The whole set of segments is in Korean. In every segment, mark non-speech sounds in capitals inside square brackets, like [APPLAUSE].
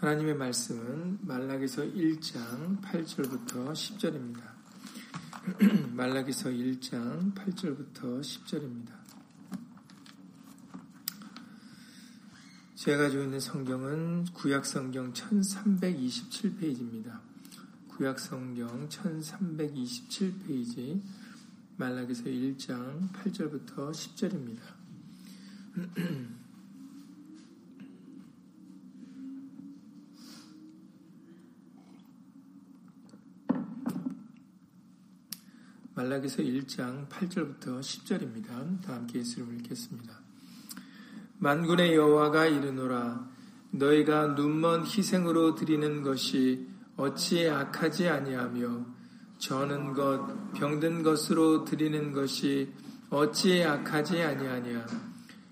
하나님의 말씀은 말라기서 1장 8절부터 10절입니다. 말라기서 1장 8절부터 10절입니다. 제가 가지고 있는 성경은 구약성경 1327페이지입니다. 구약성경 1327페이지 말라기서 1장 8절부터 10절입니다. 말라기서 1장 8절부터 10절입니다. 다 함께 예수를 읽겠습니다. 만군의 여호와가 이르노라 너희가 눈먼 희생으로 드리는 것이 어찌 악하지 아니하며 저는 것 병든 것으로 드리는 것이 어찌 악하지 아니하냐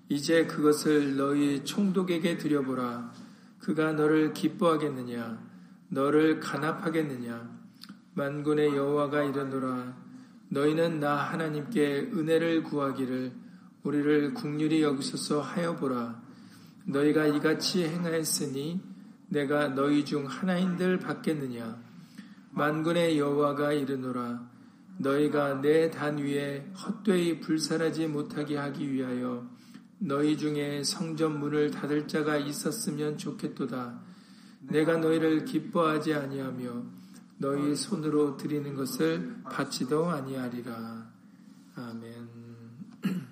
이제 그것을 너희 총독에게 드려보라 그가 너를 기뻐하겠느냐 너를 간합하겠느냐 만군의 여호와가 이르노라 너희는 나 하나님께 은혜를 구하기를 우리를 국률이 여기소서 하여 보라. 너희가 이같이 행하였으니 내가 너희 중 하나인들 받겠느냐. 만군의 여호와가 이르노라. 너희가 내 단 위에 헛되이 불살하지 못하게 하기 위하여 너희 중에 성전 문을 닫을 자가 있었으면 좋겠도다. 내가 너희를 기뻐하지 아니하며 너희 손으로 드리는 것을 받지도 아니하리라. 아멘. [CLEARS THROAT]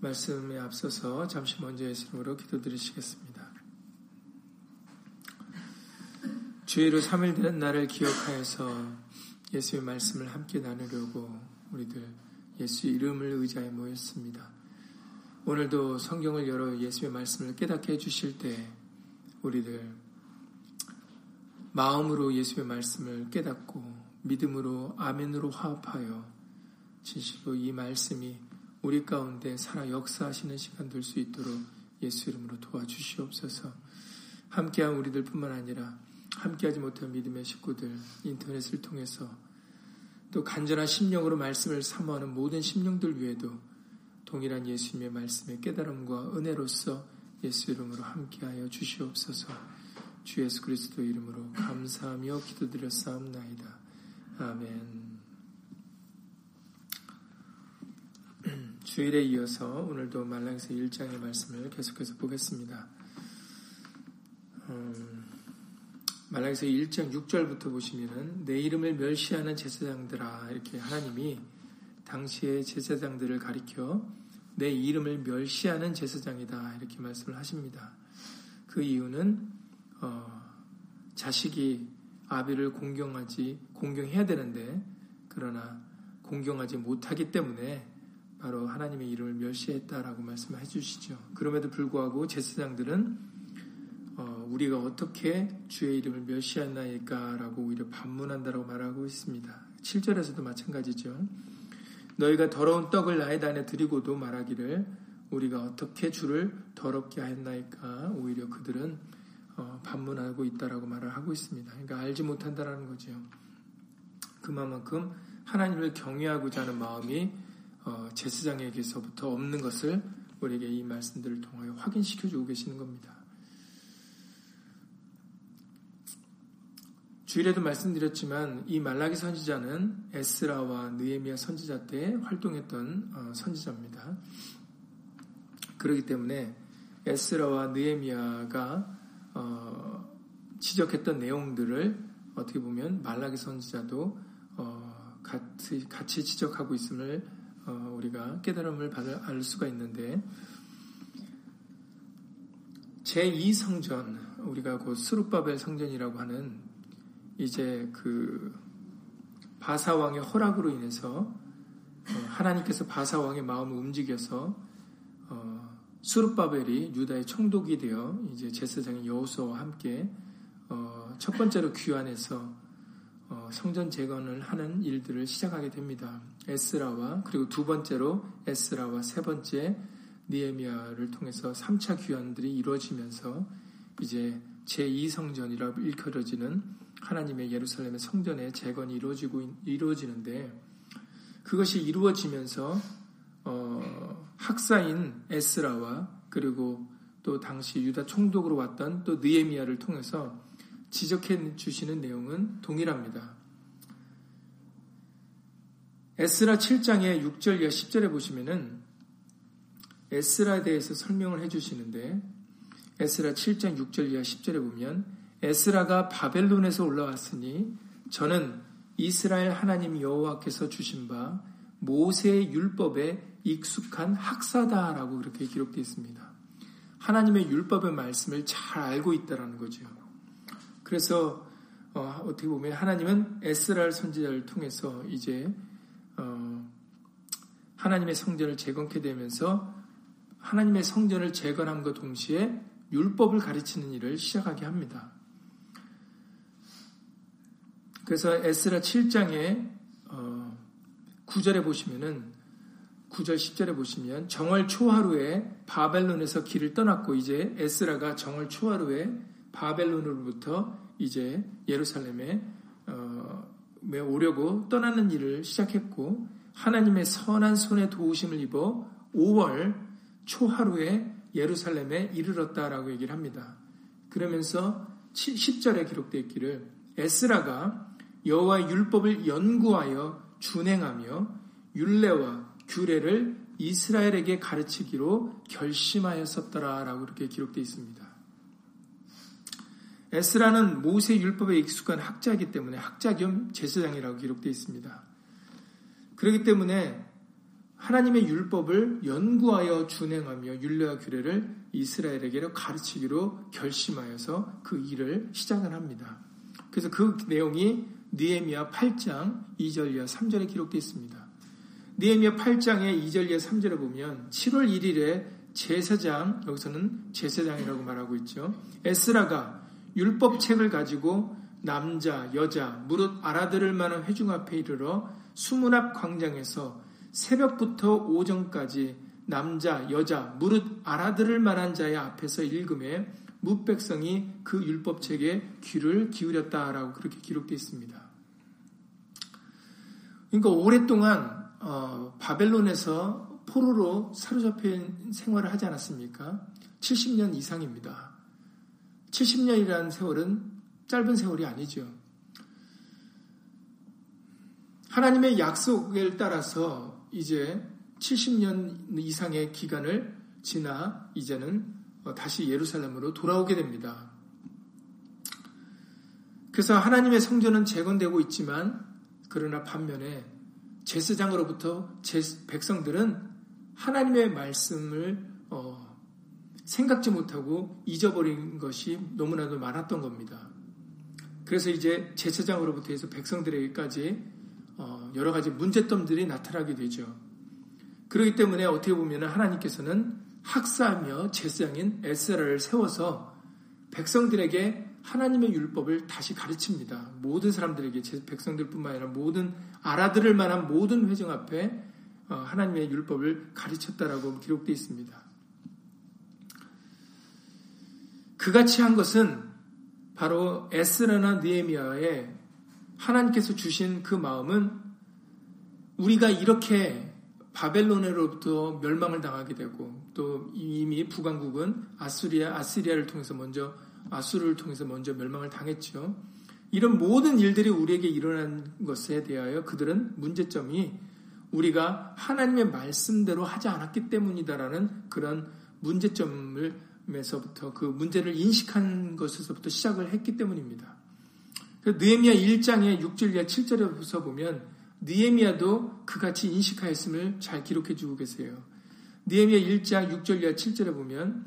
말씀에 앞서서 잠시 먼저 예수님으로 기도드리시겠습니다. 주의로 3일 되는 날을 기억하여서 예수의 말씀을 함께 나누려고 우리들 예수 이름을 의지하여 모였습니다. 오늘도 성경을 열어 예수의 말씀을 깨닫게 해주실 때 우리들 마음으로 예수의 말씀을 깨닫고 믿음으로 아멘으로 화합하여 진실로 이 말씀이 우리 가운데 살아 역사하시는 시간 될 수 있도록 예수 이름으로 도와주시옵소서. 함께한 우리들뿐만 아니라 함께하지 못한 믿음의 식구들 인터넷을 통해서 또 간절한 심령으로 말씀을 사모하는 모든 심령들 위에도 동일한 예수님의 말씀의 깨달음과 은혜로서 예수 이름으로 함께하여 주시옵소서. 주 예수 그리스도 이름으로 감사하며 기도드렸사옵나이다. 아멘. [CLEARS THROAT] 주일에 이어서 오늘도 말랑에서 1장의 말씀을 계속해서 보겠습니다. 음, 말랑에서 1장 6절부터 보시면은 내 이름을 멸시하는 제사장들아 이렇게 하나님이 당시의 제사장들을 가리켜 내 이름을 멸시하는 제사장이다 이렇게 말씀을 하십니다. 그 이유는 어, 자식이 아비를 공경하지 공경해야 되는데 그러나 공경하지 못하기 때문에 바로 하나님의 이름을 멸시했다라고 말씀을 해주시죠. 그럼에도 불구하고 제사장들은 어, 우리가 어떻게 주의 이름을 멸시했나이까라고 오히려 반문한다라고 말하고 있습니다. 7절에서도 마찬가지죠. 너희가 더러운 떡을 나의 단에 드리고도 말하기를 우리가 어떻게 주를 더럽게 하였나이까 오히려 그들은 어, 반문하고 있다라고 말을 하고 있습니다. 그러니까 알지 못한다라는 거죠. 그만큼 하나님을 경외하고자 하는 마음이 어, 제사장에게서부터 없는 것을 우리에게 이 말씀들을 통하여 확인시켜 주고 계시는 겁니다. 주일에도 말씀드렸지만 이 말라기 선지자는 에스라와 느에미아 선지자 때 활동했던 어, 선지자입니다. 그렇기 때문에 에스라와 느에미아가 어, 지적했던 내용들을 어떻게 보면 말라기 선지자도 어, 같이, 같이 지적하고 있음을 어, 우리가 깨달음을 받을 알 수가 있는데 제2성전 우리가 곧 스룹바벨 성전이라고 하는 이제 그 바사왕의 허락으로 인해서 어, 하나님께서 바사왕의 마음을 움직여서 수르바벨이 유다의 총독이 되어 이제 제사장인 여호수아와 함께 어, 첫 번째로 귀환해서 어, 성전 재건을 하는 일들을 시작하게 됩니다. 에스라와 그리고 두 번째로 에스라와 세 번째 니에미아를 통해서 3차 귀환들이 이루어지면서 이제 제2성전이라고 일컬어지는 하나님의 예루살렘의 성전의 재건이 이루어지고 이루어지는데 그것이 이루어지면서 어, 학사인 에스라와 그리고 또 당시 유다 총독으로 왔던 또 느에미아를 통해서 지적해 주시는 내용은 동일합니다. 에스라 7장의 6절 이하 10절에 보시면은 에스라에 대해서 설명을 해 주시는데 에스라 7장 6절 이하 10절에 보면 에스라가 바벨론에서 올라왔으니 저는 이스라엘 하나님 여호와께서 주신 바 모세의 율법에 익숙한 학사다라고 그렇게 기록되어 있습니다. 하나님의 율법의 말씀을 잘 알고 있다라는 거죠. 그래서 어, 떻게 보면 하나님은 에스라엘 선지자를 통해서 이제 어, 하나님의 성전을 재건케 되면서 하나님의 성전을 재건함과 동시에 율법을 가르치는 일을 시작하게 합니다. 그래서 에스라 7장에 어, 9절에 보시면은 9절 10절에 보시면 정월 초하루에 바벨론에서 길을 떠났고 이제 에스라가 정월 초하루에 바벨론으로부터 이제 예루살렘에 어, 오려고 떠나는 일을 시작했고 하나님의 선한 손에 도우심을 입어 5월 초하루에 예루살렘에 이르렀다라고 얘기를 합니다. 그러면서 10절에 기록되어 있기를 에스라가 여호와 의 율법을 연구하여 준행하며 율례와 규례를 이스라엘에게 가르치기로 결심하였었더라라고 이렇게 기록되어 있습니다. 에스라는 모세 율법에 익숙한 학자이기 때문에 학자 겸 제사장이라고 기록되어 있습니다. 그렇기 때문에 하나님의 율법을 연구하여 준행하며 율례와 규례를 이스라엘에게 가르치기로 결심하여서 그 일을 시작을 합니다. 그래서 그 내용이 니에미아 8장 2절 이하 3절에 기록되어 있습니다. 니에미아 8장의 2절 이하 3절에 보면 7월 1일에 제사장 여기서는 제사장이라고 말하고 있죠. 에스라가 율법책을 가지고 남자, 여자, 무릇 알아들을 만한 회중 앞에 이르러 수문 앞 광장에서 새벽부터 오전까지 남자, 여자, 무릇 알아들을 만한 자의 앞에서 읽음에 무백성이 그 율법책에 귀를 기울였다라고 그렇게 기록되어 있습니다. 그러니까 오랫동안 어, 바벨론에서 포로로 사로잡힌 생활을 하지 않았습니까? 70년 이상입니다. 70년이라는 세월은 짧은 세월이 아니죠. 하나님의 약속을 따라서 이제 70년 이상의 기간을 지나 이제는 어, 다시 예루살렘으로 돌아오게 됩니다. 그래서 하나님의 성전은 재건되고 있지만 그러나 반면에 제사장으로부터 백성들은 하나님의 말씀을 어, 생각지 못하고 잊어버린 것이 너무나도 많았던 겁니다. 그래서 이제 제사장으로부터 해서 백성들에게까지 어, 여러 가지 문제점들이 나타나게 되죠. 그렇기 때문에 어떻게 보면 하나님께서는 학사하며 제사장인 에스라를 세워서 백성들에게 하나님의 율법을 다시 가르칩니다. 모든 사람들에게 제 백성들뿐만 아니라 모든 알아들을 만한 모든 회중 앞에 어, 하나님의 율법을 가르쳤다라고 기록되어 있습니다. 그같이 한 것은 바로 에스라나 느에미아의 하나님께서 주신 그 마음은 우리가 이렇게 바벨론으로부터 멸망을 당하게 되고 또 이미 북왕국은 아수리아 아시리아를 통해서 먼저 아수르를 통해서 먼저 멸망을 당했죠. 이런 모든 일들이 우리에게 일어난 것에 대하여 그들은 문제점이 우리가 하나님의 말씀대로 하지 않았기 때문이다라는 그런 문제점을 에서부터 그 문제를 인식한 것에서부터 시작을 했기 때문입니다. 느에미아 1장의 6절 이하 7절에서 보면 느에미아도 그같이 인식하였음을 잘 기록해 주고 계세요. 느에미아 1장 6절 이하 7절에 보면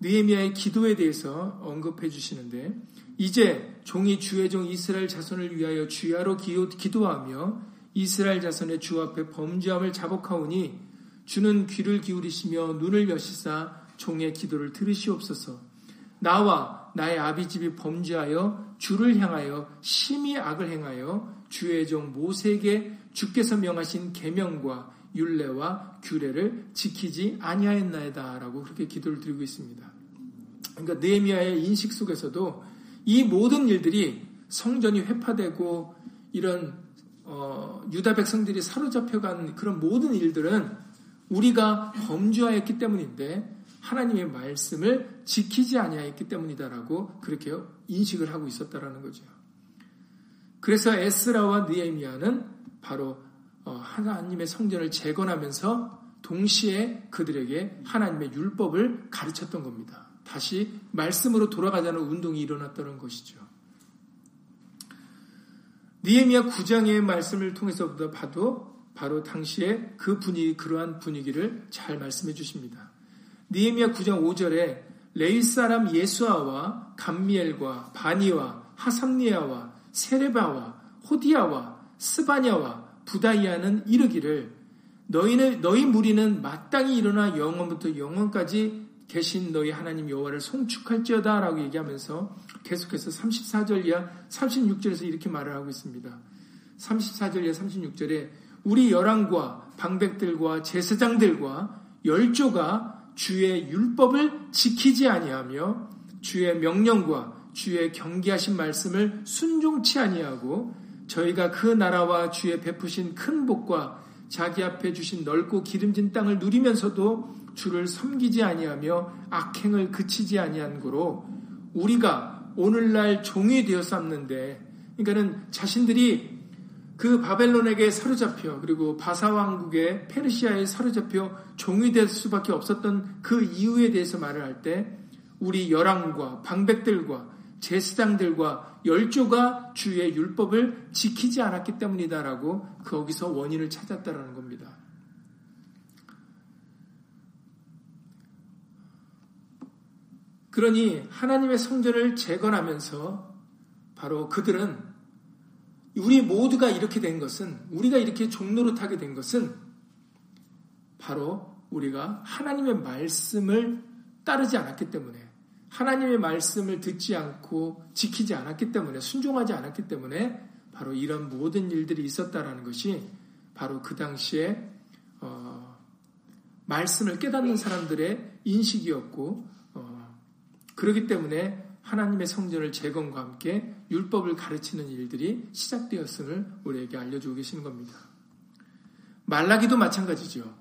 느에미아의 기도에 대해서 언급해 주시는데 이제 종이 주의 종 이스라엘 자손을 위하여 주야로 기도하며 이스라엘 자손의 주 앞에 범죄함을 자복하오니 주는 귀를 기울이시며 눈을 여시사 종의 기도를 들으시옵소서. 나와 나의 아비 집이 범죄하여 주를 향하여 심히 악을 행하여 주의 종 모세에게 주께서 명하신 계명과 율례와 규례를 지키지 아니하였나이다라고 그렇게 기도를 드리고 있습니다. 그러니까 네미아의 인식 속에서도 이 모든 일들이 성전이 회파되고 이런 어, 유다 백성들이 사로잡혀간 그런 모든 일들은 우리가 범죄하였기 때문인데 하나님의 말씀을 지키지 아니하였기 때문이다라고 그렇게 인식을 하고 있었다라는 거죠. 그래서 에스라와 느에미아는 바로 어, 하나님의 성전을 재건하면서 동시에 그들에게 하나님의 율법을 가르쳤던 겁니다. 다시 말씀으로 돌아가자는 운동이 일어났다는 것이죠. 니에미아 9장의 말씀을 통해서 봐도 바로 당시에 그 분위기, 그러한 분위기를 잘 말씀해 주십니다. 니에미아 9장 5절에 레이 사람 예수아와 감미엘과 바니와 하삼니아와 세레바와 호디아와 스바냐와 부다이아는 이르기를 너희는 너희 무리는 마땅히 일어나 영원부터 영원까지 계신 너희 하나님 여호와를 송축할지어다라고 얘기하면서 계속해서 34절 이하 36절에서 이렇게 말을 하고 있습니다. 34절 이하 36절에 우리 열왕과 방백들과 제사장들과 열조가 주의 율법을 지키지 아니하며 주의 명령과 주의 경계하신 말씀을 순종치 아니하고 저희가 그 나라와 주의 베푸신 큰 복과 자기 앞에 주신 넓고 기름진 땅을 누리면서도 주를 섬기지 아니하며 악행을 그치지 아니한 거로 우리가 오늘날 종이 되었었는데 그러니까는 자신들이 그 바벨론에게 사로잡혀 그리고 바사 왕국의 페르시아에 사로잡혀 종이 될 수밖에 없었던 그 이유에 대해서 말을 할 때 우리 열왕과 방백들과 제사장들과 열조가 주의 율법을 지키지 않았기 때문이다라고 거기서 원인을 찾았다라는 겁니다. 그러니 하나님의 성전을 재건하면서 바로 그들은 우리 모두가 이렇게 된 것은 우리가 이렇게 종로릇하게 된 것은 바로 우리가 하나님의 말씀을 따르지 않았기 때문에 하나님의 말씀을 듣지 않고 지키지 않았기 때문에 순종하지 않았기 때문에 바로 이런 모든 일들이 있었다라는 것이 바로 그 당시에 어, 말씀을 깨닫는 사람들의 인식이었고 그렇기 때문에 하나님의 성전을 재건과 함께 율법을 가르치는 일들이 시작되었음을 우리에게 알려주고 계시는 겁니다. 말라기도 마찬가지죠.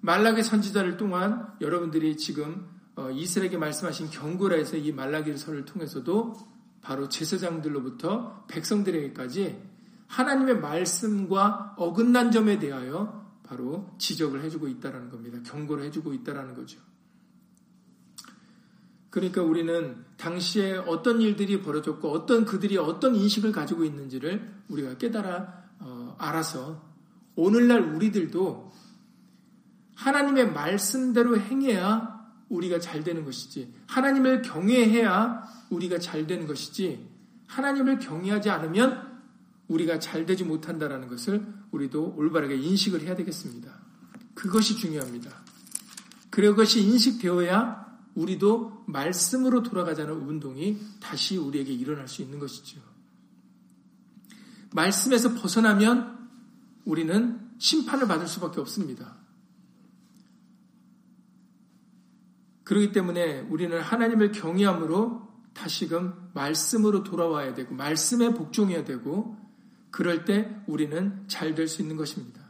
말라기 선지자를 통한 여러분들이 지금 어, 이스라엘에게 말씀하신 경고라에서 이 말라기서를 통해서도 바로 제사장들로부터 백성들에게까지 하나님의 말씀과 어긋난 점에 대하여 바로 지적을 해주고 있다는 겁니다. 경고를 해주고 있다는 거죠. 그러니까 우리는 당시에 어떤 일들이 벌어졌고 어떤 그들이 어떤 인식을 가지고 있는지를 우리가 깨달아 어, 알아서 오늘날 우리들도 하나님의 말씀대로 행해야 우리가 잘 되는 것이지 하나님을 경외해야 우리가 잘 되는 것이지 하나님을 경외하지 않으면 우리가 잘 되지 못한다라는 것을 우리도 올바르게 인식을 해야 되겠습니다. 그것이 중요합니다. 그것이 인식되어야 우리도 말씀으로 돌아가자는 운동이 다시 우리에게 일어날 수 있는 것이죠. 말씀에서 벗어나면 우리는 심판을 받을 수밖에 없습니다. 그렇기 때문에 우리는 하나님을 경외함으로 다시금 말씀으로 돌아와야 되고 말씀에 복종해야 되고 그럴 때 우리는 잘 될 수 있는 것입니다.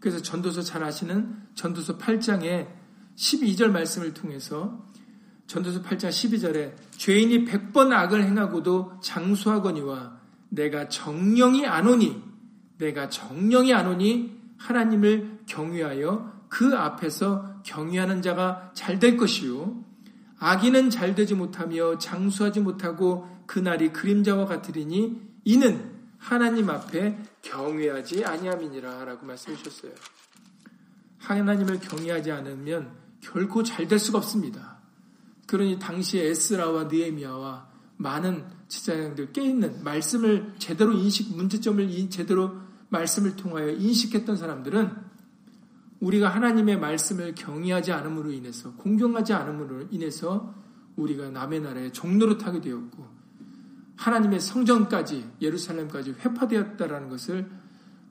그래서 전도서 잘 아시는 전도서 8장의 12절 말씀을 통해서 전도서 8장 12절에 죄인이 100번 악을 행하고도 장수하거니와 내가 정령이 안 오니 내가 정령이 안 오니 하나님을 경외하여 그 앞에서 경외하는 자가 잘 될 것이요 악인은 잘 되지 못하며 장수하지 못하고 그날이 그림자와 같으리니 이는 하나님 앞에 경외하지 아니함이니라 라고 말씀해 주셨어요. 하나님을 경외하지 않으면 결코 잘 될 수가 없습니다. 그러니 당시에 에스라와 느에미아와 많은 제사장들 깨있는 말씀을 제대로 인식 문제점을 제대로 말씀을 통하여 인식했던 사람들은 우리가 하나님의 말씀을 경외하지 않음으로 인해서 공경하지 않음으로 인해서 우리가 남의 나라에 종노릇하게 되었고 하나님의 성전까지 예루살렘까지 회파되었다라는 것을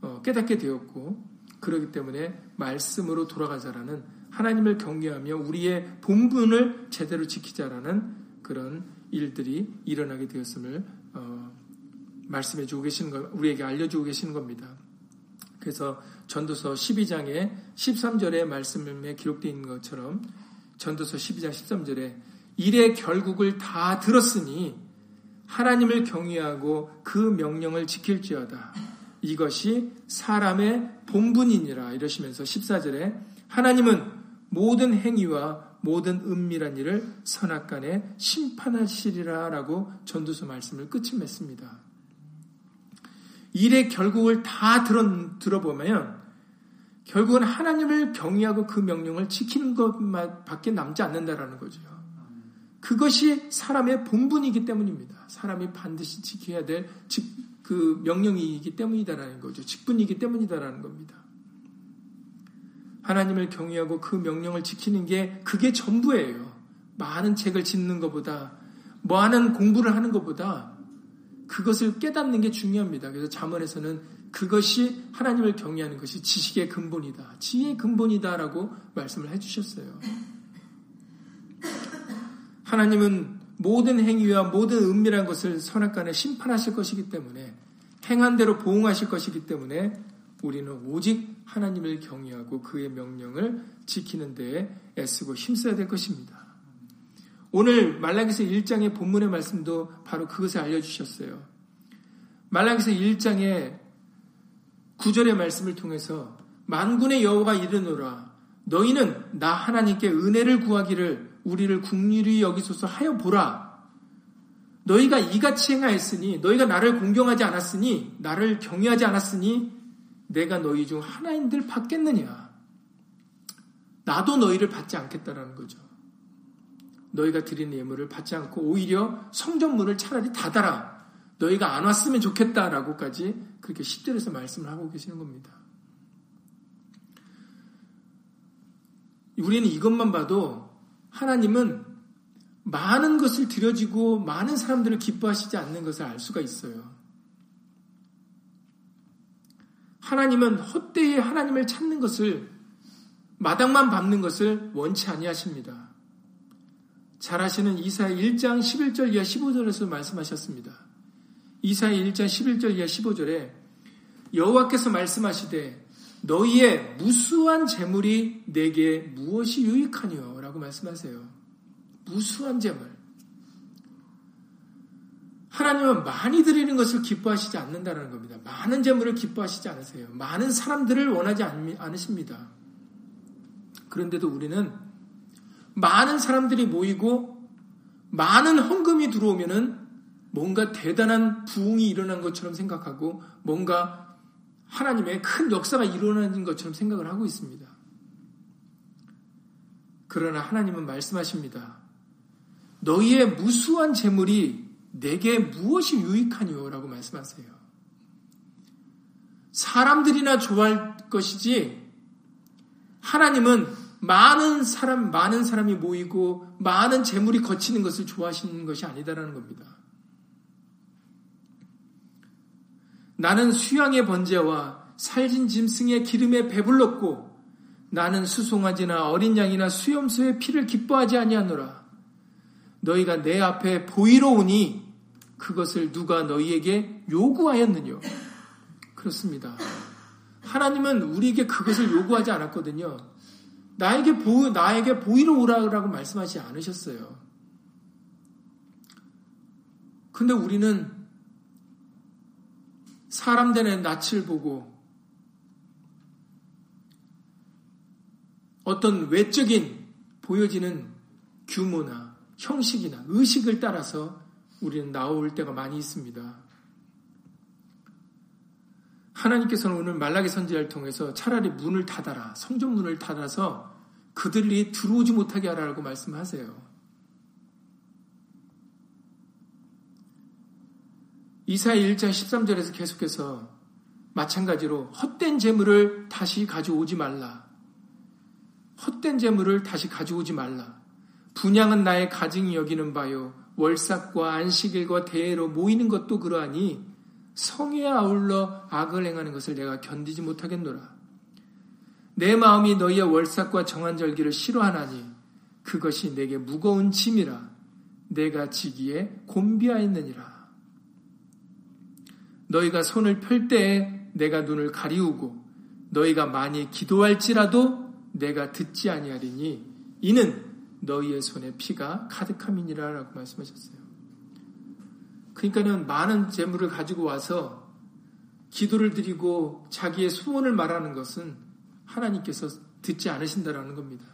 어, 깨닫게 되었고 그러기 때문에 말씀으로 돌아가자라는 하나님을 경외하며 우리의 본분을 제대로 지키자라는 그런 일들이 일어나게 되었음을 어, 말씀해 주고 계시는 것, 우리에게 알려주고 계시는 겁니다. 그래서 전도서 12장에 13절의 말씀에 기록되어 있는 것처럼 전도서 12장 13절에 일의 결국을 다 들었으니 하나님을 경외하고 그 명령을 지킬지어다. 이것이 사람의 본분이니라 이러시면서 14절에 하나님은 모든 행위와 모든 은밀한 일을 선악간에 심판하시리라 라고 전도서 말씀을 끝을 맺습니다. 일의 결국을 다 들어, 들어보면 결국은 하나님을 경외하고 그 명령을 지키는 것밖에 남지 않는다라는 거죠. 그것이 사람의 본분이기 때문입니다. 사람이 반드시 지켜야 될 그 명령이기 때문이다라는 거죠. 직분이기 때문이다라는 겁니다. 하나님을 경외하고 그 명령을 지키는 게 그게 전부예요. 많은 책을 짓는 것보다 많은 공부를 하는 것보다 그것을 깨닫는 게 중요합니다. 그래서 잠언에서는 그것이 하나님을 경외하는 것이 지식의 근본이다. 지혜의 근본이다라고 말씀을 해주셨어요. 하나님은 모든 행위와 모든 은밀한 것을 선악간에 심판하실 것이기 때문에 행한 대로 보응하실 것이기 때문에 우리는 오직 하나님을 경외하고 그의 명령을 지키는 데에 애쓰고 힘써야 될 것입니다. 오늘 말라기서 1장의 본문의 말씀도 바로 그것을 알려주셨어요. 말라기서 1장의 9절의 말씀을 통해서 만군의 여호가 이르노라 너희는 나 하나님께 은혜를 구하기를 우리를 국률이 여기소서 하여 보라. 너희가 이같이 행하였으니 너희가 나를 공경하지 않았으니 나를 경외하지 않았으니 내가 너희 중 하나인들 받겠느냐? 나도 너희를 받지 않겠다라는 거죠. 너희가 드리는 예물을 받지 않고 오히려 성전문을 차라리 닫아라. 너희가 안 왔으면 좋겠다라고까지 그렇게 10절에서 말씀을 하고 계시는 겁니다. 우리는 이것만 봐도 하나님은 많은 것을 들여지고 많은 사람들을 기뻐하시지 않는 것을 알 수가 있어요. 하나님은 헛되이 하나님을 찾는 것을 마당만 밟는 것을 원치 아니하십니다. 잘 아시는 이사야 1장 11절 이하 15절에서 말씀하셨습니다. 이사야 1장 11절 이하 15절에 여호와께서 말씀하시되 너희의 무수한 재물이 내게 무엇이 유익하니요? 라고 말씀하세요. 무수한 재물. 하나님은 많이 드리는 것을 기뻐하시지 않는다는 겁니다. 많은 재물을 기뻐하시지 않으세요. 많은 사람들을 원하지 않으십니다. 그런데도 우리는 많은 사람들이 모이고 많은 헌금이 들어오면은 뭔가 대단한 부흥이 일어난 것처럼 생각하고 뭔가 하나님의 큰 역사가 일어나는 것처럼 생각을 하고 있습니다. 그러나 하나님은 말씀하십니다. 너희의 무수한 재물이 내게 무엇이 유익하니요? 라고 말씀하세요. 사람들이나 좋아할 것이지, 하나님은 많은 사람, 많은 사람이 모이고, 많은 재물이 거치는 것을 좋아하시는 것이 아니다라는 겁니다. 나는 수양의 번제와 살진 짐승의 기름에 배불렀고, 나는 수송아지나 어린 양이나 수염소의 피를 기뻐하지 아니하노라. 너희가 내 앞에 보이러 오니 그것을 누가 너희에게 요구하였느냐? 그렇습니다. 하나님은 우리에게 그것을 요구하지 않았거든요. 나에게 보, 나에게 보이러 오라고 말씀하지 않으셨어요. 근데 우리는 사람들의 낯을 보고 어떤 외적인 보여지는 규모나 형식이나 의식을 따라서 우리는 나올 때가 많이 있습니다. 하나님께서는 오늘 말라기 선지자를 통해서 차라리 문을 닫아라, 성전 문을 닫아서 그들이 들어오지 못하게 하라고 말씀하세요. 이사야 1장 13절에서 계속해서 마찬가지로 헛된 재물을 다시 가져오지 말라. 헛된 재물을 다시 가져오지 말라. 분양은 나의 가증이 여기는 바요. 월삭과 안식일과 대회로 모이는 것도 그러하니 성에 아울러 악을 행하는 것을 내가 견디지 못하겠노라. 내 마음이 너희의 월삭과 정한 절기를 싫어하나니 그것이 내게 무거운 짐이라 내가 지기에 곤비하였느니라. 너희가 손을 펼 때에 내가 눈을 가리우고 너희가 많이 기도할지라도 내가 듣지 아니하리니 이는 너희의 손에 피가 가득함이니라라고 말씀하셨어요. 그러니까는 많은 재물을 가지고 와서 기도를 드리고 자기의 소원을 말하는 것은 하나님께서 듣지 않으신다라는 겁니다.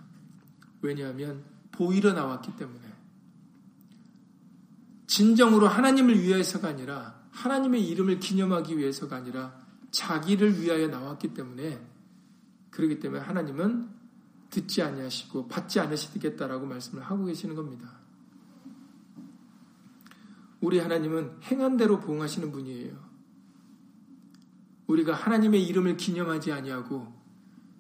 왜냐하면 보이러 나왔기 때문에 진정으로 하나님을 위해서가 아니라 하나님의 이름을 기념하기 위해서가 아니라 자기를 위하여 나왔기 때문에 그러기 때문에 하나님은 듣지 아니하시고 받지 않으시겠다라고 말씀을 하고 계시는 겁니다. 우리 하나님은 행한 대로 보응하시는 분이에요. 우리가 하나님의 이름을 기념하지 아니하고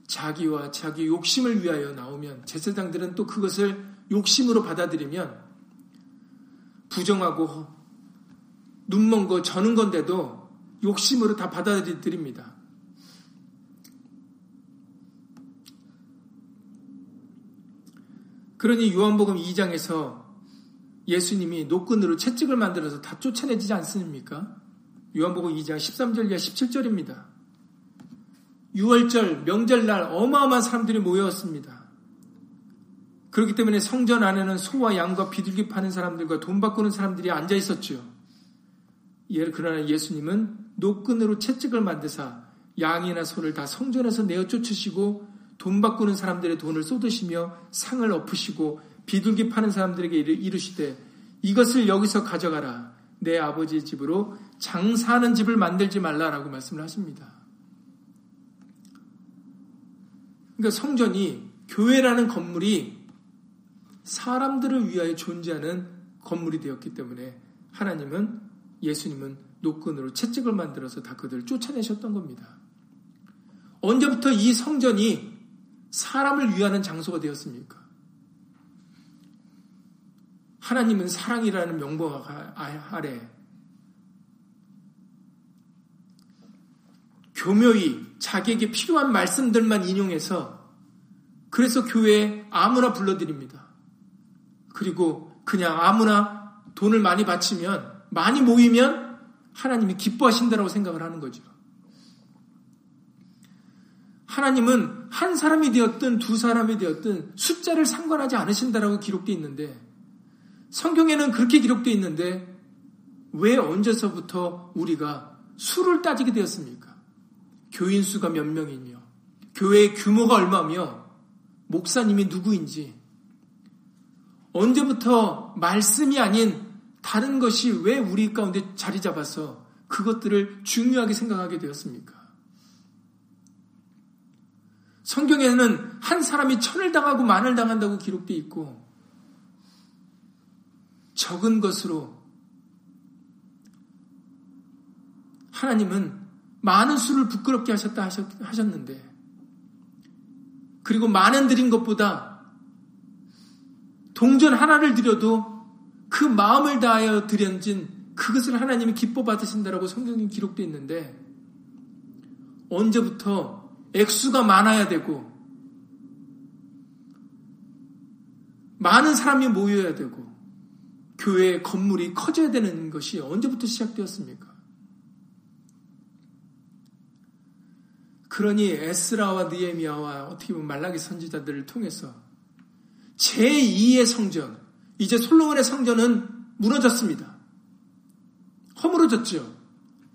자기와 자기 욕심을 위하여 나오면 제사장들은 또 그것을 욕심으로 받아들이면 부정하고 눈먼 거 저는 건데도 욕심으로 다 받아들입니다. 그러니 요한복음 2장에서 예수님이 노끈으로 채찍을 만들어서 다 쫓아내지 않습니까? 요한복음 2장 13절 이하 17절입니다. 6월절 명절날 어마어마한 사람들이 모여왔습니다. 그렇기 때문에 성전 안에는 소와 양과 비둘기 파는 사람들과 돈 바꾸는 사람들이 앉아 있었죠. 그러나 예수님은 노끈으로 채찍을 만드사 양이나 소를 다 성전에서 내어 쫓으시고 돈 바꾸는 사람들의 돈을 쏟으시며 상을 엎으시고 비둘기 파는 사람들에게 이르시되 이것을 여기서 가져가라. 내 아버지의 집으로 장사하는 집을 만들지 말라라고 말씀을 하십니다. 그러니까 성전이 교회라는 건물이 사람들을 위하여 존재하는 건물이 되었기 때문에 하나님은 예수님은 노끈으로 채찍을 만들어서 다 그들을 쫓아내셨던 겁니다. 언제부터 이 성전이 사람을 위하는 장소가 되었습니까? 하나님은 사랑이라는 명봉 아래 교묘히 자기에게 필요한 말씀들만 인용해서 그래서 교회에 아무나 불러드립니다. 그리고 그냥 아무나 돈을 많이 바치면 많이 모이면 하나님이 기뻐하신다고 생각을 하는 거죠. 하나님은 한 사람이 되었든 두 사람이 되었든 숫자를 상관하지 않으신다라고 기록되어 있는데 성경에는 그렇게 기록되어 있는데 왜 언제서부터 우리가 수를 따지게 되었습니까? 교인 수가 몇 명이며 교회의 규모가 얼마며 목사님이 누구인지 언제부터 말씀이 아닌 다른 것이 왜 우리 가운데 자리 잡아서 그것들을 중요하게 생각하게 되었습니까? 성경에는 한 사람이 천을 당하고 만을 당한다고 기록되어 있고 적은 것으로 하나님은 많은 수를 부끄럽게 하셨다 하셨는데 그리고 많은 드린 것보다 동전 하나를 드려도 그 마음을 다하여 드려진 그것을 하나님이 기뻐 받으신다라고 성경에 기록되어 있는데 언제부터 액수가 많아야 되고 많은 사람이 모여야 되고 교회 건물이 커져야 되는 것이 언제부터 시작되었습니까? 그러니 에스라와 느에미아와 어떻게 보면 말라기 선지자들을 통해서 제2의 성전, 이제 솔로몬의 성전은 무너졌습니다. 허물어졌죠.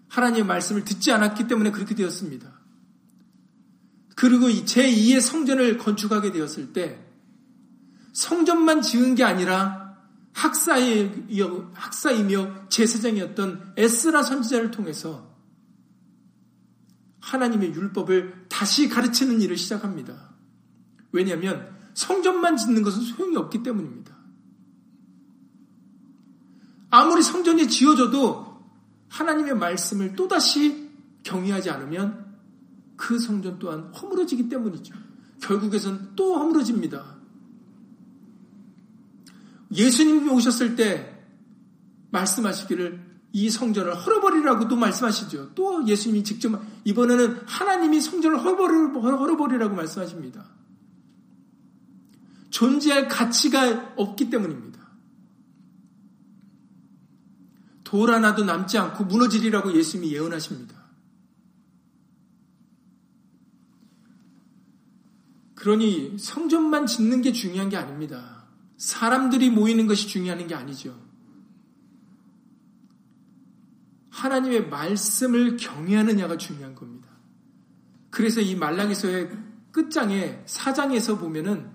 하나님의 말씀을 듣지 않았기 때문에 그렇게 되었습니다. 그리고 제2의 성전을 건축하게 되었을 때 성전만 지은 게 아니라 학사이며, 학사이며 제사장이었던 에스라 선지자를 통해서 하나님의 율법을 다시 가르치는 일을 시작합니다. 왜냐하면 성전만 짓는 것은 소용이 없기 때문입니다. 아무리 성전이 지어져도 하나님의 말씀을 또다시 경외하지 않으면 그 성전 또한 허물어지기 때문이죠. 결국에선 또 허물어집니다. 예수님이 오셨을 때 말씀하시기를 이 성전을 헐어버리라고도 말씀하시죠. 또 예수님이 직접 이번에는 하나님이 성전을 헐어버리라고 말씀하십니다. 존재할 가치가 없기 때문입니다. 돌 하나도 남지 않고 무너지리라고 예수님이 예언하십니다. 그러니 성전만 짓는 게 중요한 게 아닙니다. 사람들이 모이는 것이 중요한 게 아니죠. 하나님의 말씀을 경외하느냐가 중요한 겁니다. 그래서 이 말라기서의 끝장에 4장에서 보면은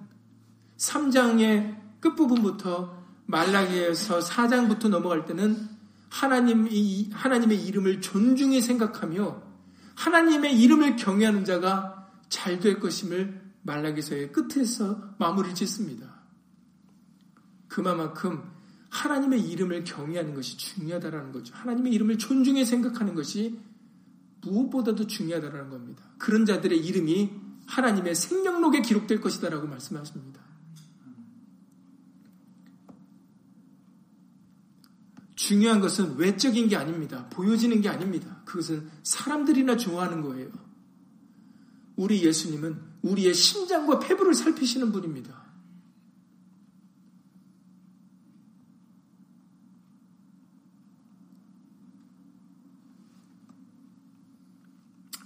3장의 끝부분부터 말라기에서 4장부터 넘어갈 때는 하나님이 하나님의 이름을 존중히 생각하며 하나님의 이름을 경외하는 자가 잘 될 것임을 말라기서의 끝에서 마무리 짓습니다. 그만큼 하나님의 이름을 경외하는 것이 중요하다라는 거죠. 하나님의 이름을 존중해 생각하는 것이 무엇보다도 중요하다라는 겁니다. 그런 자들의 이름이 하나님의 생명록에 기록될 것이다라고 말씀하십니다. 중요한 것은 외적인 게 아닙니다. 보여지는 게 아닙니다. 그것은 사람들이나 좋아하는 거예요. 우리 예수님은 우리의 심장과 폐부를 살피시는 분입니다.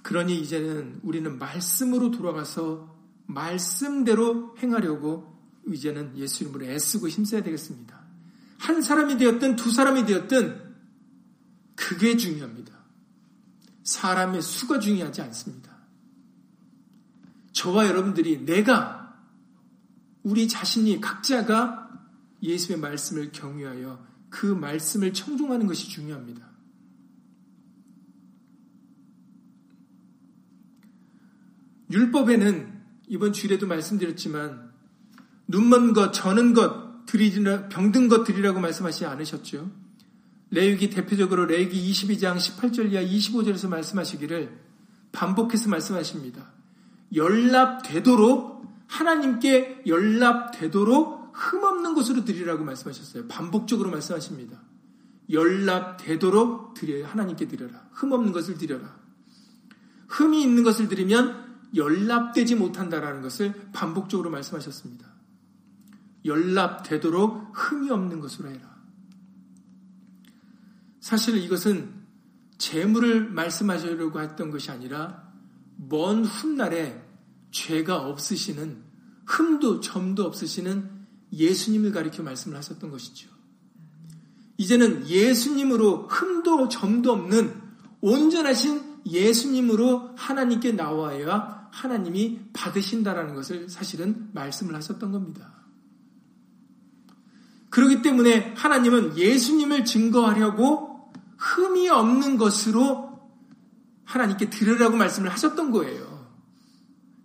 그러니 이제는 우리는 말씀으로 돌아가서 말씀대로 행하려고 이제는 예수 이름으로 애쓰고 힘써야 되겠습니다. 한 사람이 되었든 두 사람이 되었든 그게 중요합니다. 사람의 수가 중요하지 않습니다. 저와 여러분들이 내가 우리 자신이 각자가 예수의 말씀을 경유하여 그 말씀을 청중하는 것이 중요합니다. 율법에는 이번 주일에도 말씀드렸지만 눈먼 것, 저는 것 드리라 병든 것 드리라고 말씀하시지 않으셨죠? 레위기 대표적으로 레위기 22장 18절 이하 25절에서 말씀하시기를 반복해서 말씀하십니다. 연락되도록 하나님께 연락되도록 흠없는 것으로 드리라고 말씀하셨어요. 반복적으로 말씀하십니다. 연락되도록 드려야 하나님께 드려라. 흠없는 것을 드려라. 흠이 있는 것을 드리면 연락되지 못한다라는 것을 반복적으로 말씀하셨습니다. 연락되도록 흠이 없는 것으로 해라. 사실 이것은 재물을 말씀하시려고 했던 것이 아니라 먼 훗날에 죄가 없으시는 흠도 점도 없으시는 예수님을 가리켜 말씀을 하셨던 것이죠. 이제는 예수님으로 흠도 점도 없는 온전하신 예수님으로 하나님께 나와야 하나님이 받으신다라는 것을 사실은 말씀을 하셨던 겁니다. 그렇기 때문에 하나님은 예수님을 증거하려고 흠이 없는 것으로 하나님께 드리라고 말씀을 하셨던 거예요.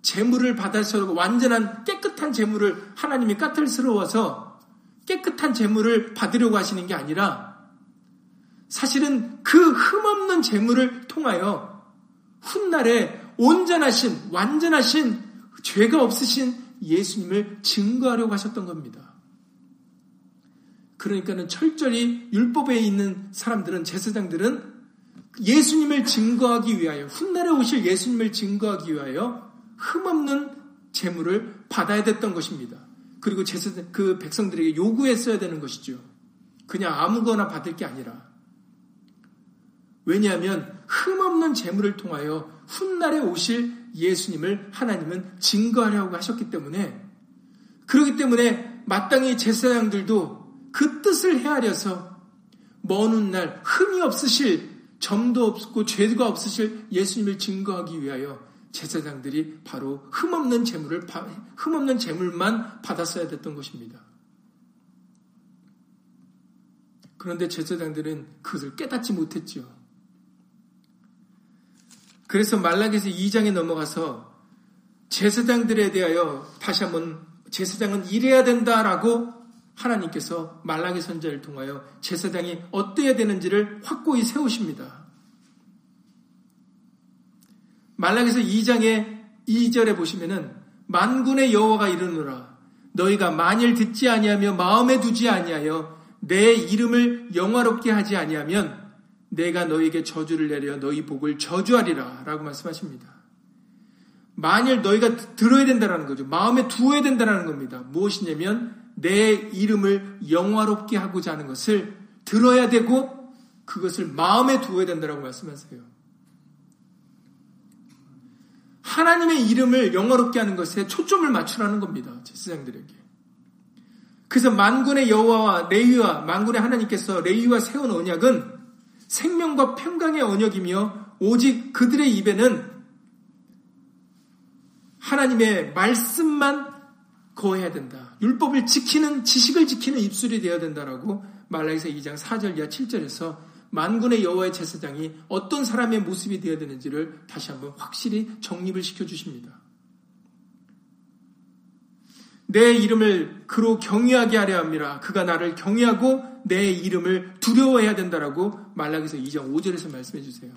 재물을 받아서 완전한 깨끗한 재물을 하나님이 까탈스러워서 깨끗한 재물을 받으려고 하시는 게 아니라 사실은 그 흠없는 재물을 통하여 훗날에 온전하신, 완전하신, 죄가 없으신 예수님을 증거하려고 하셨던 겁니다. 그러니까는 철저히 율법에 있는 사람들은, 제사장들은 예수님을 증거하기 위하여, 훗날에 오실 예수님을 증거하기 위하여 흠없는 재물을 받아야 됐던 것입니다. 그리고 제사장, 그 백성들에게 요구했어야 되는 것이죠. 그냥 아무거나 받을 게 아니라. 왜냐하면 흠없는 재물을 통하여 훗날에 오실 예수님을 하나님은 증거하려고 하셨기 때문에 그렇기 때문에 마땅히 제사장들도 그 뜻을 헤아려서 먼 훗날 흠이 없으실 점도 없고 죄가 없으실 예수님을 증거하기 위하여 제사장들이 바로 흠 없는 재물을 흠 없는 재물만 받았어야 됐던 것입니다. 그런데 제사장들은 그것을 깨닫지 못했죠. 그래서 말라기서 2장에 넘어가서 제사장들에 대하여 다시 한번 제사장은 이래야 된다라고 하나님께서 말라기 선자를 통하여 제사장이 어때야 되는지를 확고히 세우십니다. 말라기서 2장의 2절에 보시면은 만군의 여호와가 이르노라 너희가 만일 듣지 아니하며 마음에 두지 아니하여 내 이름을 영화롭게 하지 아니하면 내가 너에게 저주를 내려 너희 복을 저주하리라 라고 말씀하십니다. 만일 너희가 들어야 된다는 거죠. 마음에 두어야 된다는 겁니다. 무엇이냐면 내 이름을 영화롭게 하고자 하는 것을 들어야 되고 그것을 마음에 두어야 된다고 말씀하세요. 하나님의 이름을 영화롭게 하는 것에 초점을 맞추라는 겁니다. 제사장들에게. 그래서 만군의 여호와와 레위와 만군의 하나님께서 레위와 세운 언약은 생명과 평강의 언약이며 오직 그들의 입에는 하나님의 말씀만 거해야 된다. 율법을 지키는 지식을 지키는 입술이 되어야 된다라고 말라기서 2장 4절 이하 7절에서 만군의 여호와의 제사장이 어떤 사람의 모습이 되어야 되는지를 다시 한번 확실히 정립을 시켜 주십니다. 내 이름을 그로 경외하게 하려 합니다. 그가 나를 경외하고 내 이름을 두려워해야 된다라고 말라기서 2장 5절에서 말씀해 주세요.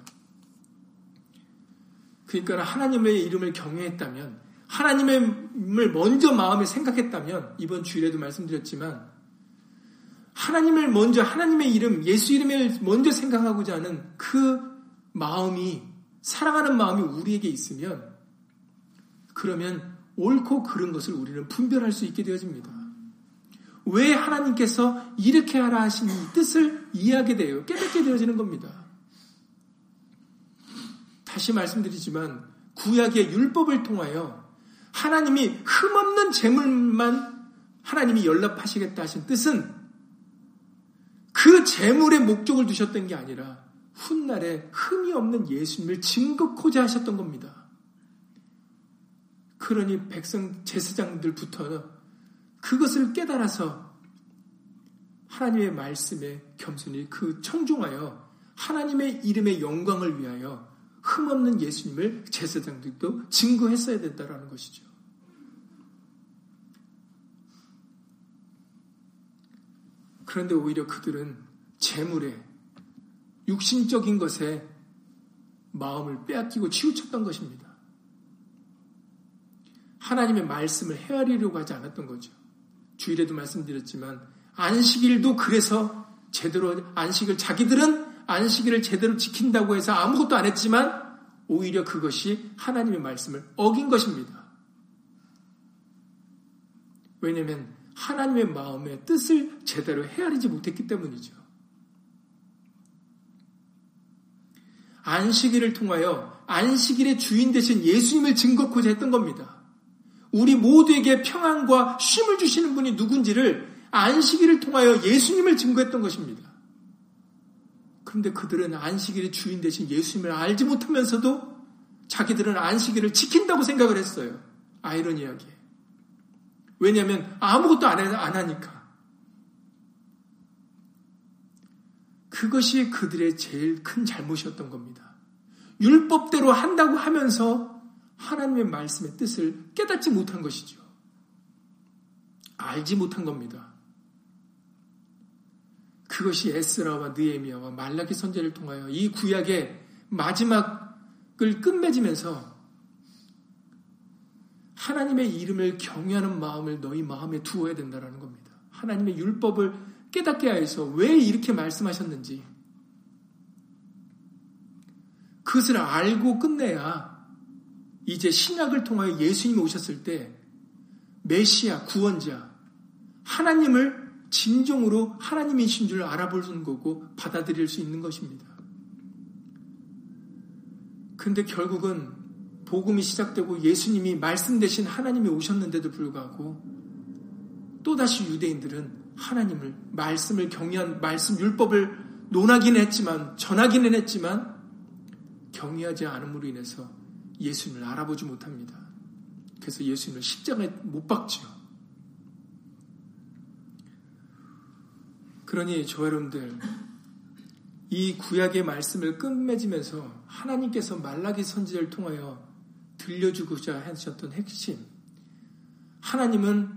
그러니까 하나님의 이름을 경외했다면 하나님을 먼저 마음에 생각했다면 이번 주일에도 말씀드렸지만 하나님을 먼저 하나님의 이름 예수 이름을 먼저 생각하고자 하는 그 마음이 사랑하는 마음이 우리에게 있으면 그러면 옳고 그른 것을 우리는 분별할 수 있게 되어집니다. 왜 하나님께서 이렇게 하라 하신 뜻을 이해하게 돼요. 깨닫게 되어지는 겁니다. 다시 말씀드리지만 구약의 율법을 통하여 하나님이 흠없는 재물만 하나님이 연락하시겠다 하신 뜻은 그 재물의 목적을 두셨던 게 아니라 훗날에 흠이 없는 예수님을 증거코자 하셨던 겁니다. 그러니 백성 제사장들부터 그것을 깨달아서 하나님의 말씀에 겸손히 그 청중하여 하나님의 이름의 영광을 위하여 흠없는 예수님을 제사장들도 증거했어야 된다는 것이죠. 그런데 오히려 그들은 재물에 육신적인 것에 마음을 빼앗기고 치우쳤던 것입니다. 하나님의 말씀을 헤아리려고 하지 않았던 거죠. 주일에도 말씀드렸지만 안식일도 그래서 제대로 안식을 자기들은 안식일을 제대로 지킨다고 해서 아무것도 안 했지만 오히려 그것이 하나님의 말씀을 어긴 것입니다. 왜냐하면 하나님의 마음의 뜻을 제대로 헤아리지 못했기 때문이죠. 안식일을 통하여 안식일의 주인 되신 예수님을 증거코자 했던 겁니다. 우리 모두에게 평안과 쉼을 주시는 분이 누군지를 안식일을 통하여 예수님을 증거했던 것입니다. 그런데 그들은 안식일의 주인 되신 예수님을 알지 못하면서도 자기들은 안식일을 지킨다고 생각을 했어요. 아이러니하게. 왜냐하면 아무것도 안, 해, 안 하니까. 그것이 그들의 제일 큰 잘못이었던 겁니다. 율법대로 한다고 하면서 하나님의 말씀의 뜻을 깨닫지 못한 것이죠. 알지 못한 겁니다. 그것이 에스라와 느에미아와 말라기 선제를 통하여 이 구약의 마지막을 끝맺으면서 하나님의 이름을 경외하는 마음을 너희 마음에 두어야 된다는 겁니다. 하나님의 율법을 깨닫게 하여서 왜 이렇게 말씀하셨는지 그것을 알고 끝내야 이제 신약을 통하여 예수님이 오셨을 때 메시아 구원자 하나님을 진정으로 하나님이신 줄 알아볼 거고 받아들일 수 있는 것입니다. 근데 결국은 복음이 시작되고 예수님이 말씀 대신 하나님이 오셨는데도 불구하고 또다시 유대인들은 하나님을 말씀을 경외한 말씀 율법을 논하기는 했지만 전하기는 했지만 경외하지 않음으로 인해서 예수님을 알아보지 못합니다. 그래서 예수님을 십자가에 못 박지요. 그러니 저 여러분들 이 구약의 말씀을 끝맺으면서 하나님께서 말라기 선지를 통하여 들려주고자 하셨던 핵심 하나님은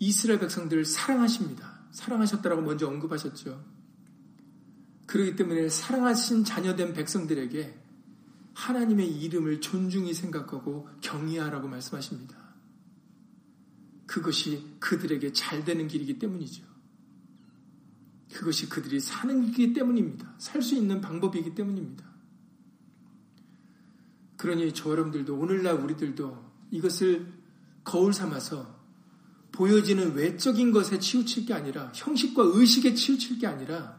이스라엘 백성들을 사랑하십니다. 사랑하셨다라고 먼저 언급하셨죠. 그렇기 때문에 사랑하신 자녀된 백성들에게 하나님의 이름을 존중히 생각하고 경외하라고 말씀하십니다. 그것이 그들에게 잘 되는 길이기 때문이죠. 그것이 그들이 사는 길이기 때문입니다. 살 수 있는 방법이기 때문입니다. 그러니 저 여러분들도 오늘날 우리들도 이것을 거울 삼아서 보여지는 외적인 것에 치우칠 게 아니라 형식과 의식에 치우칠 게 아니라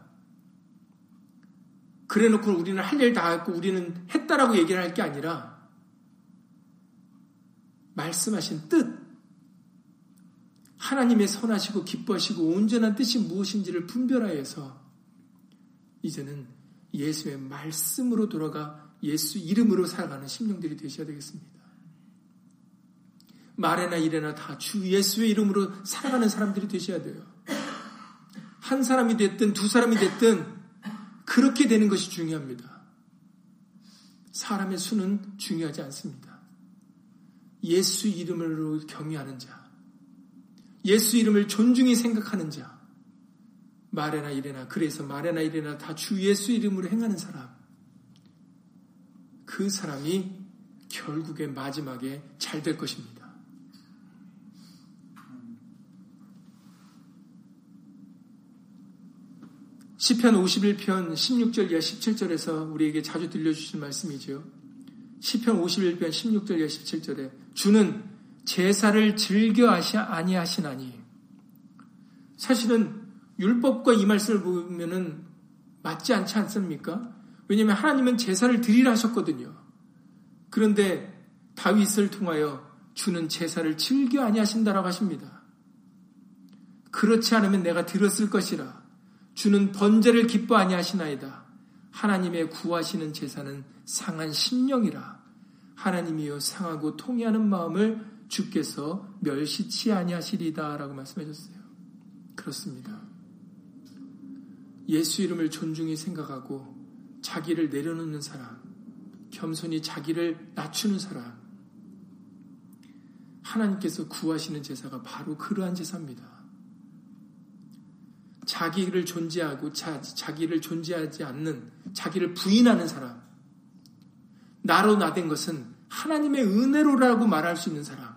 그래 놓고 우리는 할 일 다 했고 우리는 했다라고 얘기를 할 게 아니라 말씀하신 뜻 하나님의 선하시고 기뻐하시고 온전한 뜻이 무엇인지를 분별하여서 이제는 예수의 말씀으로 돌아가 예수 이름으로 살아가는 심령들이 되셔야 되겠습니다. 말에나 일에나 다 주 예수의 이름으로 살아가는 사람들이 되셔야 돼요. 한 사람이 됐든 두 사람이 됐든 그렇게 되는 것이 중요합니다. 사람의 수는 중요하지 않습니다. 예수 이름으로 경외하는 자, 예수 이름을 존중히 생각하는 자, 말에나 일에나 그래서 말에나 일에나 다 주 예수 이름으로 행하는 사람, 그 사람이 결국에 마지막에 잘 될 것입니다. 시편 51편 16절 이하 17절에서 우리에게 자주 들려주신 말씀이죠. 시편 51편 16절 이하 17절에 주는 제사를 즐겨 아니하시나니 사실은 율법과 이 말씀을 보면은 맞지 않지 않습니까? 왜냐하면 하나님은 제사를 드리라 하셨거든요. 그런데 다윗을 통하여 주는 제사를 즐겨 아니하신다라고 하십니다. 그렇지 않으면 내가 들었을 것이라. 주는 번제를 기뻐 아니하시나이다. 하나님의 구하시는 제사는 상한 심령이라. 하나님이여 상하고 통해하는 마음을 주께서 멸시치 아니하시리다라고 말씀하셨어요. 그렇습니다. 예수 이름을 존중히 생각하고 자기를 내려놓는 사람, 겸손히 자기를 낮추는 사람, 하나님께서 구하시는 제사가 바로 그러한 제사입니다. 자기를 존재하고 자, 자기를 존재하지 않는 자기를 부인하는 사람 나로 나된 것은 하나님의 은혜로라고 말할 수 있는 사람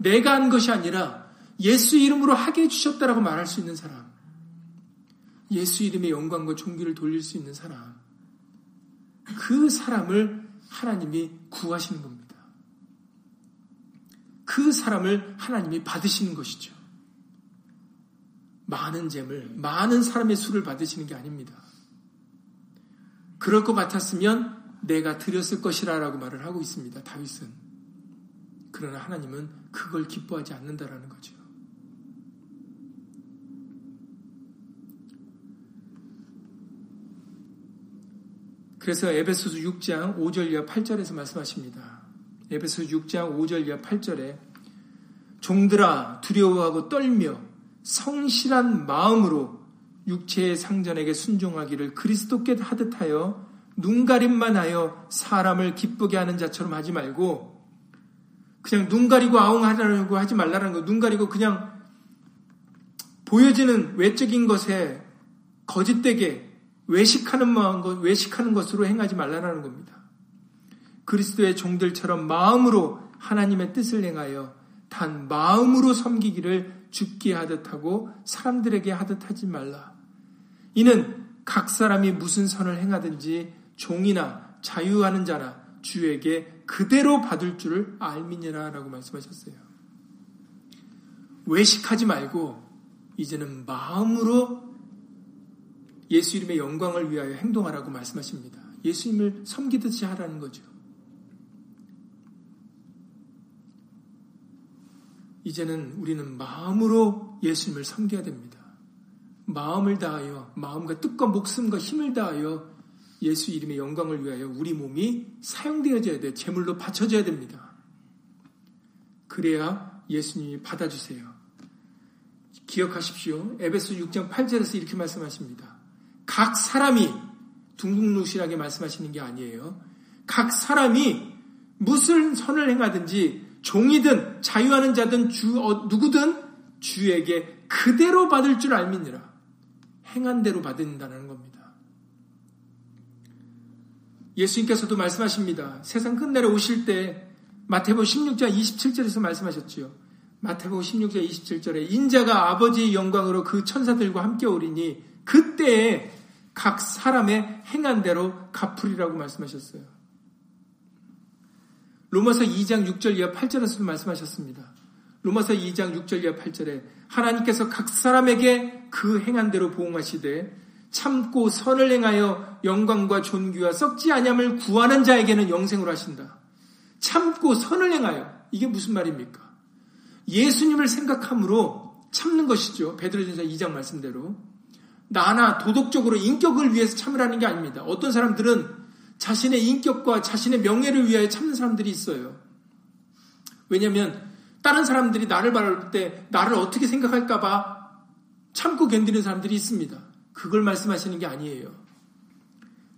내가 한 것이 아니라 예수 이름으로 하게 해주셨다라고 말할 수 있는 사람 예수 이름의 영광과 존귀를 돌릴 수 있는 사람 그 사람을 하나님이 구하시는 겁니다. 그 사람을 하나님이 받으시는 것이죠. 많은 잼을, 많은 사람의 수를 받으시는 게 아닙니다. 그럴 것 같았으면 내가 드렸을 것이라라고 말을 하고 있습니다. 다윗은. 그러나 하나님은 그걸 기뻐하지 않는다라는 거죠. 그래서 에베소서 6장 5절 이하 8절에서 말씀하십니다. 에베소 6장 5절 이하 8절에 종들아 두려워하고 떨며 성실한 마음으로 육체의 상전에게 순종하기를 그리스도께 하듯하여 눈가림만 하여 사람을 기쁘게 하는 자처럼 하지 말고 그냥 눈 가리고 아웅하려고 하지 말라는 거. 눈 가리고 그냥 보여지는 외적인 것에 거짓되게 외식하는 마음, 외식하는 것으로 행하지 말라는 겁니다. 그리스도의 종들처럼 마음으로 하나님의 뜻을 행하여 단 마음으로 섬기기를 죽게 하듯 하고 사람들에게 하듯 하지 말라. 이는 각 사람이 무슨 선을 행하든지 종이나 자유하는 자나 주에게 그대로 받을 줄을 알미니라 라고 말씀하셨어요. 외식하지 말고 이제는 마음으로 예수 이름의 영광을 위하여 행동하라고 말씀하십니다. 예수님을 섬기듯이 하라는 거죠. 이제는 우리는 마음으로 예수님을 섬겨야 됩니다. 마음을 다하여 마음과 뜻과 목숨과 힘을 다하여 예수 이름의 영광을 위하여 우리 몸이 사용되어져야 돼. 제물로 바쳐져야 됩니다. 그래야 예수님이 받아주세요. 기억하십시오. 에베소 6장 8절에서 이렇게 말씀하십니다. 각 사람이 둥둥누실하게 말씀하시는 게 아니에요. 각 사람이 무슨 선을 행하든지 종이든 자유하는 자든 주 어, 누구든 주에게 그대로 받을 줄 알미니라. 행한 대로 받는다는 겁니다. 예수님께서도 말씀하십니다. 세상 끝내려 오실 때 마태복음 16장 27절에서 말씀하셨지요. 마태복음 16장 27절에 인자가 아버지의 영광으로 그 천사들과 함께 오리니 그때에 각 사람의 행한 대로 갚으리라고 말씀하셨어요. 로마서 2장 6절 이하 8절에서도 말씀하셨습니다. 로마서 2장 6절 이하 8절에 하나님께서 각 사람에게 그 행한 대로 보응하시되 참고 선을 행하여 영광과 존귀와 썩지 아니함을 구하는 자에게는 영생을 하신다. 참고 선을 행하여 이게 무슨 말입니까? 예수님을 생각함으로 참는 것이죠. 베드로전서 2장 말씀대로. 나나 도덕적으로 인격을 위해서 참으라는 게 아닙니다. 어떤 사람들은 자신의 인격과 자신의 명예를 위하여 참는 사람들이 있어요. 왜냐하면 다른 사람들이 나를 바랄 때 나를 어떻게 생각할까봐 참고 견디는 사람들이 있습니다. 그걸 말씀하시는 게 아니에요.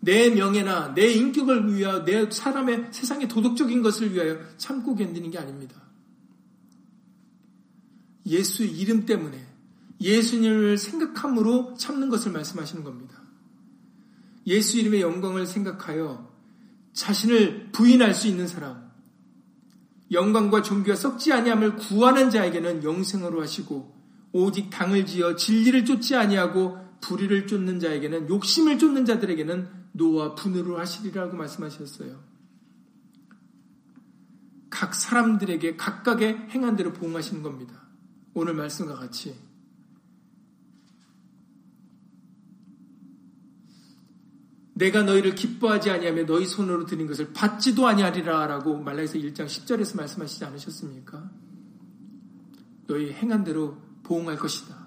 내 명예나 내 인격을 위하여 내 사람의 세상의 도덕적인 것을 위하여 참고 견디는 게 아닙니다. 예수 이름 때문에 예수님을 생각함으로 참는 것을 말씀하시는 겁니다. 예수 이름의 영광을 생각하여 자신을 부인할 수 있는 사람, 영광과 종교가 썩지 아니함을 구하는 자에게는 영생으로 하시고 오직 당을 지어 진리를 쫓지 아니하고 불의를 쫓는 자에게는 욕심을 쫓는 자들에게는 노와 분으로 하시리라고 말씀하셨어요. 각 사람들에게 각각의 행한 대로 보응하시는 겁니다. 오늘 말씀과 같이 내가 너희를 기뻐하지 아니하며 너희 손으로 드린 것을 받지도 아니하리라라고 말라에서 1장 10절에서 말씀하시지 않으셨습니까? 너희 행한 대로 보응할 것이다.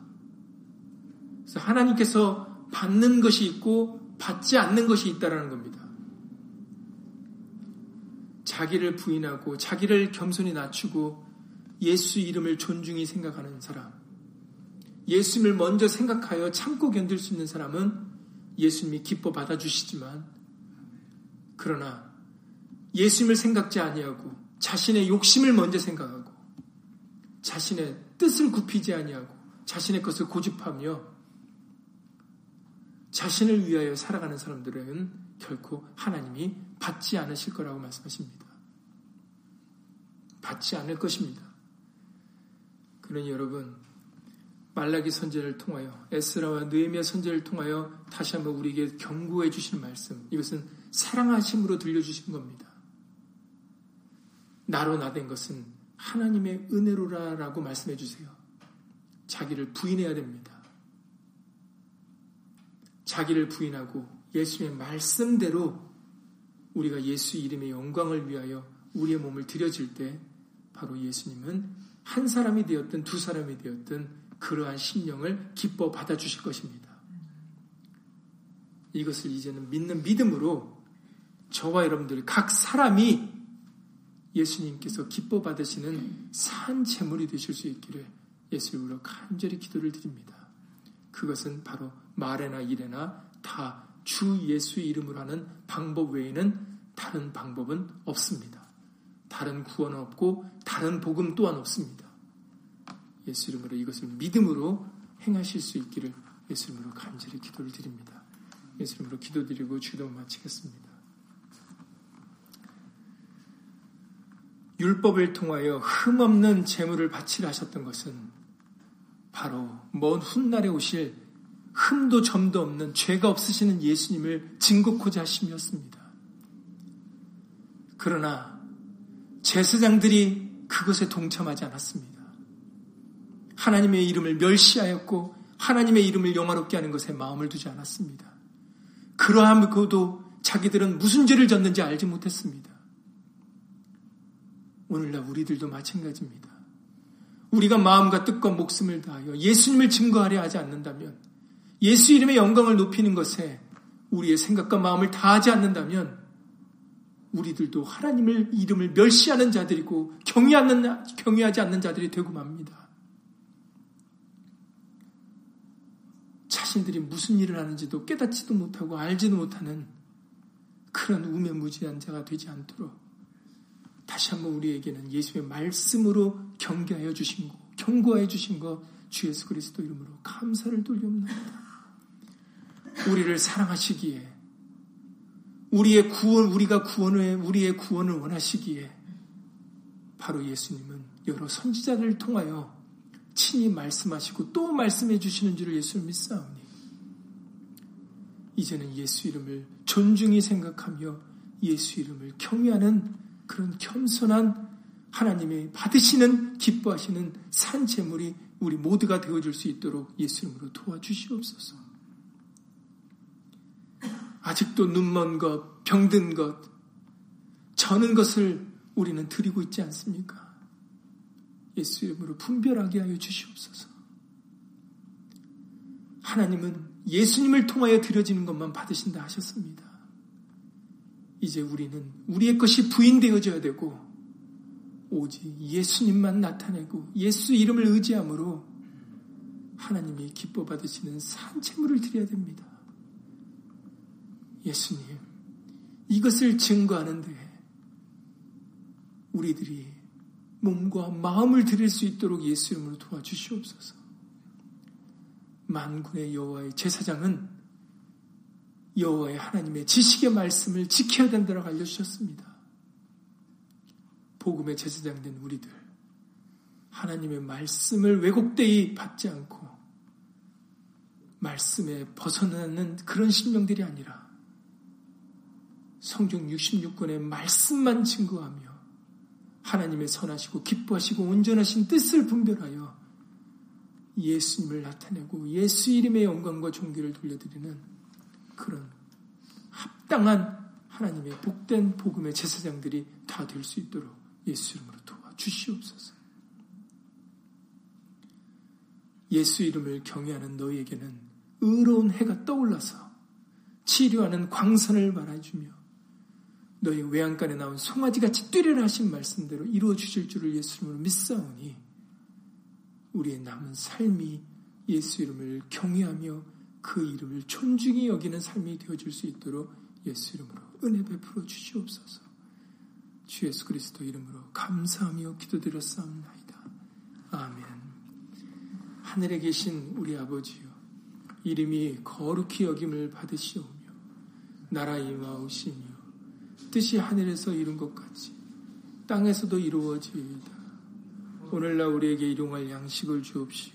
그래서 하나님께서 받는 것이 있고 받지 않는 것이 있다라는 겁니다. 자기를 부인하고 자기를 겸손히 낮추고 예수 이름을 존중히 생각하는 사람, 예수님을 먼저 생각하여 참고 견딜 수 있는 사람은 예수님이 기뻐 받아주시지만 그러나 예수님을 생각지 아니하고 자신의 욕심을 먼저 생각하고 자신의 뜻을 굽히지 아니하고 자신의 것을 고집하며 자신을 위하여 살아가는 사람들은 결코 하나님이 받지 않으실 거라고 말씀하십니다. 받지 않을 것입니다. 그러니 여러분 말라기 선제를 통하여 에스라와 느헤미야 선제를 통하여 다시 한번 우리에게 경고해 주시는 말씀. 이것은 사랑하심으로 들려주신 겁니다. 나로 나된 것은 하나님의 은혜로라라고 말씀해 주세요. 자기를 부인해야 됩니다. 자기를 부인하고 예수님의 말씀대로 우리가 예수 이름의 영광을 위하여 우리의 몸을 들여질 때 바로 예수님은 한 사람이 되었든 두 사람이 되었든 그러한 심령을 기뻐 받아주실 것입니다. 이것을 이제는 믿는 믿음으로 저와 여러분들 각 사람이 예수님께서 기뻐 받으시는 산 재물이 되실 수 있기를 예수님으로 간절히 기도를 드립니다. 그것은 바로 말에나 일에나 다 주 예수 이름으로 하는 방법 외에는 다른 방법은 없습니다. 다른 구원은 없고 다른 복음 또한 없습니다. 예수 이름으로 이것을 믿음으로 행하실 수 있기를 예수 이름으로 간절히 기도를 드립니다. 예수 이름으로 기도드리고 주도 마치겠습니다. 율법을 통하여 흠없는 재물을 바치라 하셨던 것은 바로 먼 훗날에 오실 흠도 점도 없는 죄가 없으시는 예수님을 증거코자 하심이었습니다. 그러나 제사장들이 그것에 동참하지 않았습니다. 하나님의 이름을 멸시하였고 하나님의 이름을 영화롭게 하는 것에 마음을 두지 않았습니다. 그러함고도 자기들은 무슨 죄를 졌는지 알지 못했습니다. 오늘날 우리들도 마찬가지입니다. 우리가 마음과 뜻과 목숨을 다하여 예수님을 증거하려 하지 않는다면 예수 이름의 영광을 높이는 것에 우리의 생각과 마음을 다하지 않는다면 우리들도 하나님을 이름을 멸시하는 자들이고 경외하는, 경외하지 않는 자들이 되고 맙니다. 자신들이 무슨 일을 하는지도 깨닫지도 못하고 알지도 못하는 그런 우매무지한 자가 되지 않도록 다시 한번 우리에게는 예수의 말씀으로 경계하여 주신 거, 경고하여 주신 거, 주 예수 그리스도 이름으로 감사를 돌려옵나이다. 우리를 사랑하시기에, 우리의 구원, 우리가 구원을, 우리의 구원을 원하시기에, 바로 예수님은 여러 선지자를 통하여 친히 말씀하시고 또 말씀해 주시는 줄을 예수를 믿사오니 이제는 예수 이름을 존중히 생각하며 예수 이름을 경외하는 그런 겸손한 하나님의 받으시는 기뻐하시는 산 제물이 우리 모두가 되어줄 수 있도록 예수 이름으로 도와주시옵소서. 아직도 눈먼 것, 병든 것, 저는 것을 우리는 드리고 있지 않습니까? 예수 이름으로 분별하게 하여 주시옵소서. 하나님은 예수님을 통하여 드려지는 것만 받으신다 하셨습니다. 이제 우리는 우리의 것이 부인되어져야 되고 오직 예수님만 나타내고 예수 이름을 의지함으로 하나님이 기뻐 받으시는 산채물을 드려야 됩니다. 예수님, 이것을 증거하는데 우리들이 몸과 마음을 드릴 수 있도록 예수 이름으로 도와주시옵소서. 만군의 여호와의 제사장은 여호와의 하나님의 지식의 말씀을 지켜야 된다고 알려주셨습니다. 복음의 제사장 된 우리들 하나님의 말씀을 왜곡되이 받지 않고 말씀에 벗어나는 그런 심령들이 아니라 성경 66권의 말씀만 증거하며 하나님의 선하시고 기뻐하시고 온전하신 뜻을 분별하여 예수님을 나타내고 예수 이름의 영광과 존귀를 돌려드리는 그런 합당한 하나님의 복된 복음의 제사장들이 다 될 수 있도록 예수 이름으로 도와주시옵소서. 예수 이름을 경외하는 너희에게는 의로운 해가 떠올라서 치료하는 광선을 말해주며 너희 외양간에 나온 송아지같이 뛰려라 하신 말씀대로 이루어 주실 줄을 예수 이름으로 믿사오니 우리의 남은 삶이 예수 이름을 경외하며 그 이름을 존중히 여기는 삶이 되어줄 수 있도록 예수 이름으로 은혜 베풀어 주시옵소서. 주 예수 그리스도 이름으로 감사하며 기도드렸사옵나이다. 아멘. 하늘에 계신 우리 아버지요. 이름이 거룩히 여김을 받으시오며 나라 임하오시며 뜻이 하늘에서 이룬 것 같이 땅에서도 이루어지이다. 오늘날 우리에게 일용할 양식을 주옵시고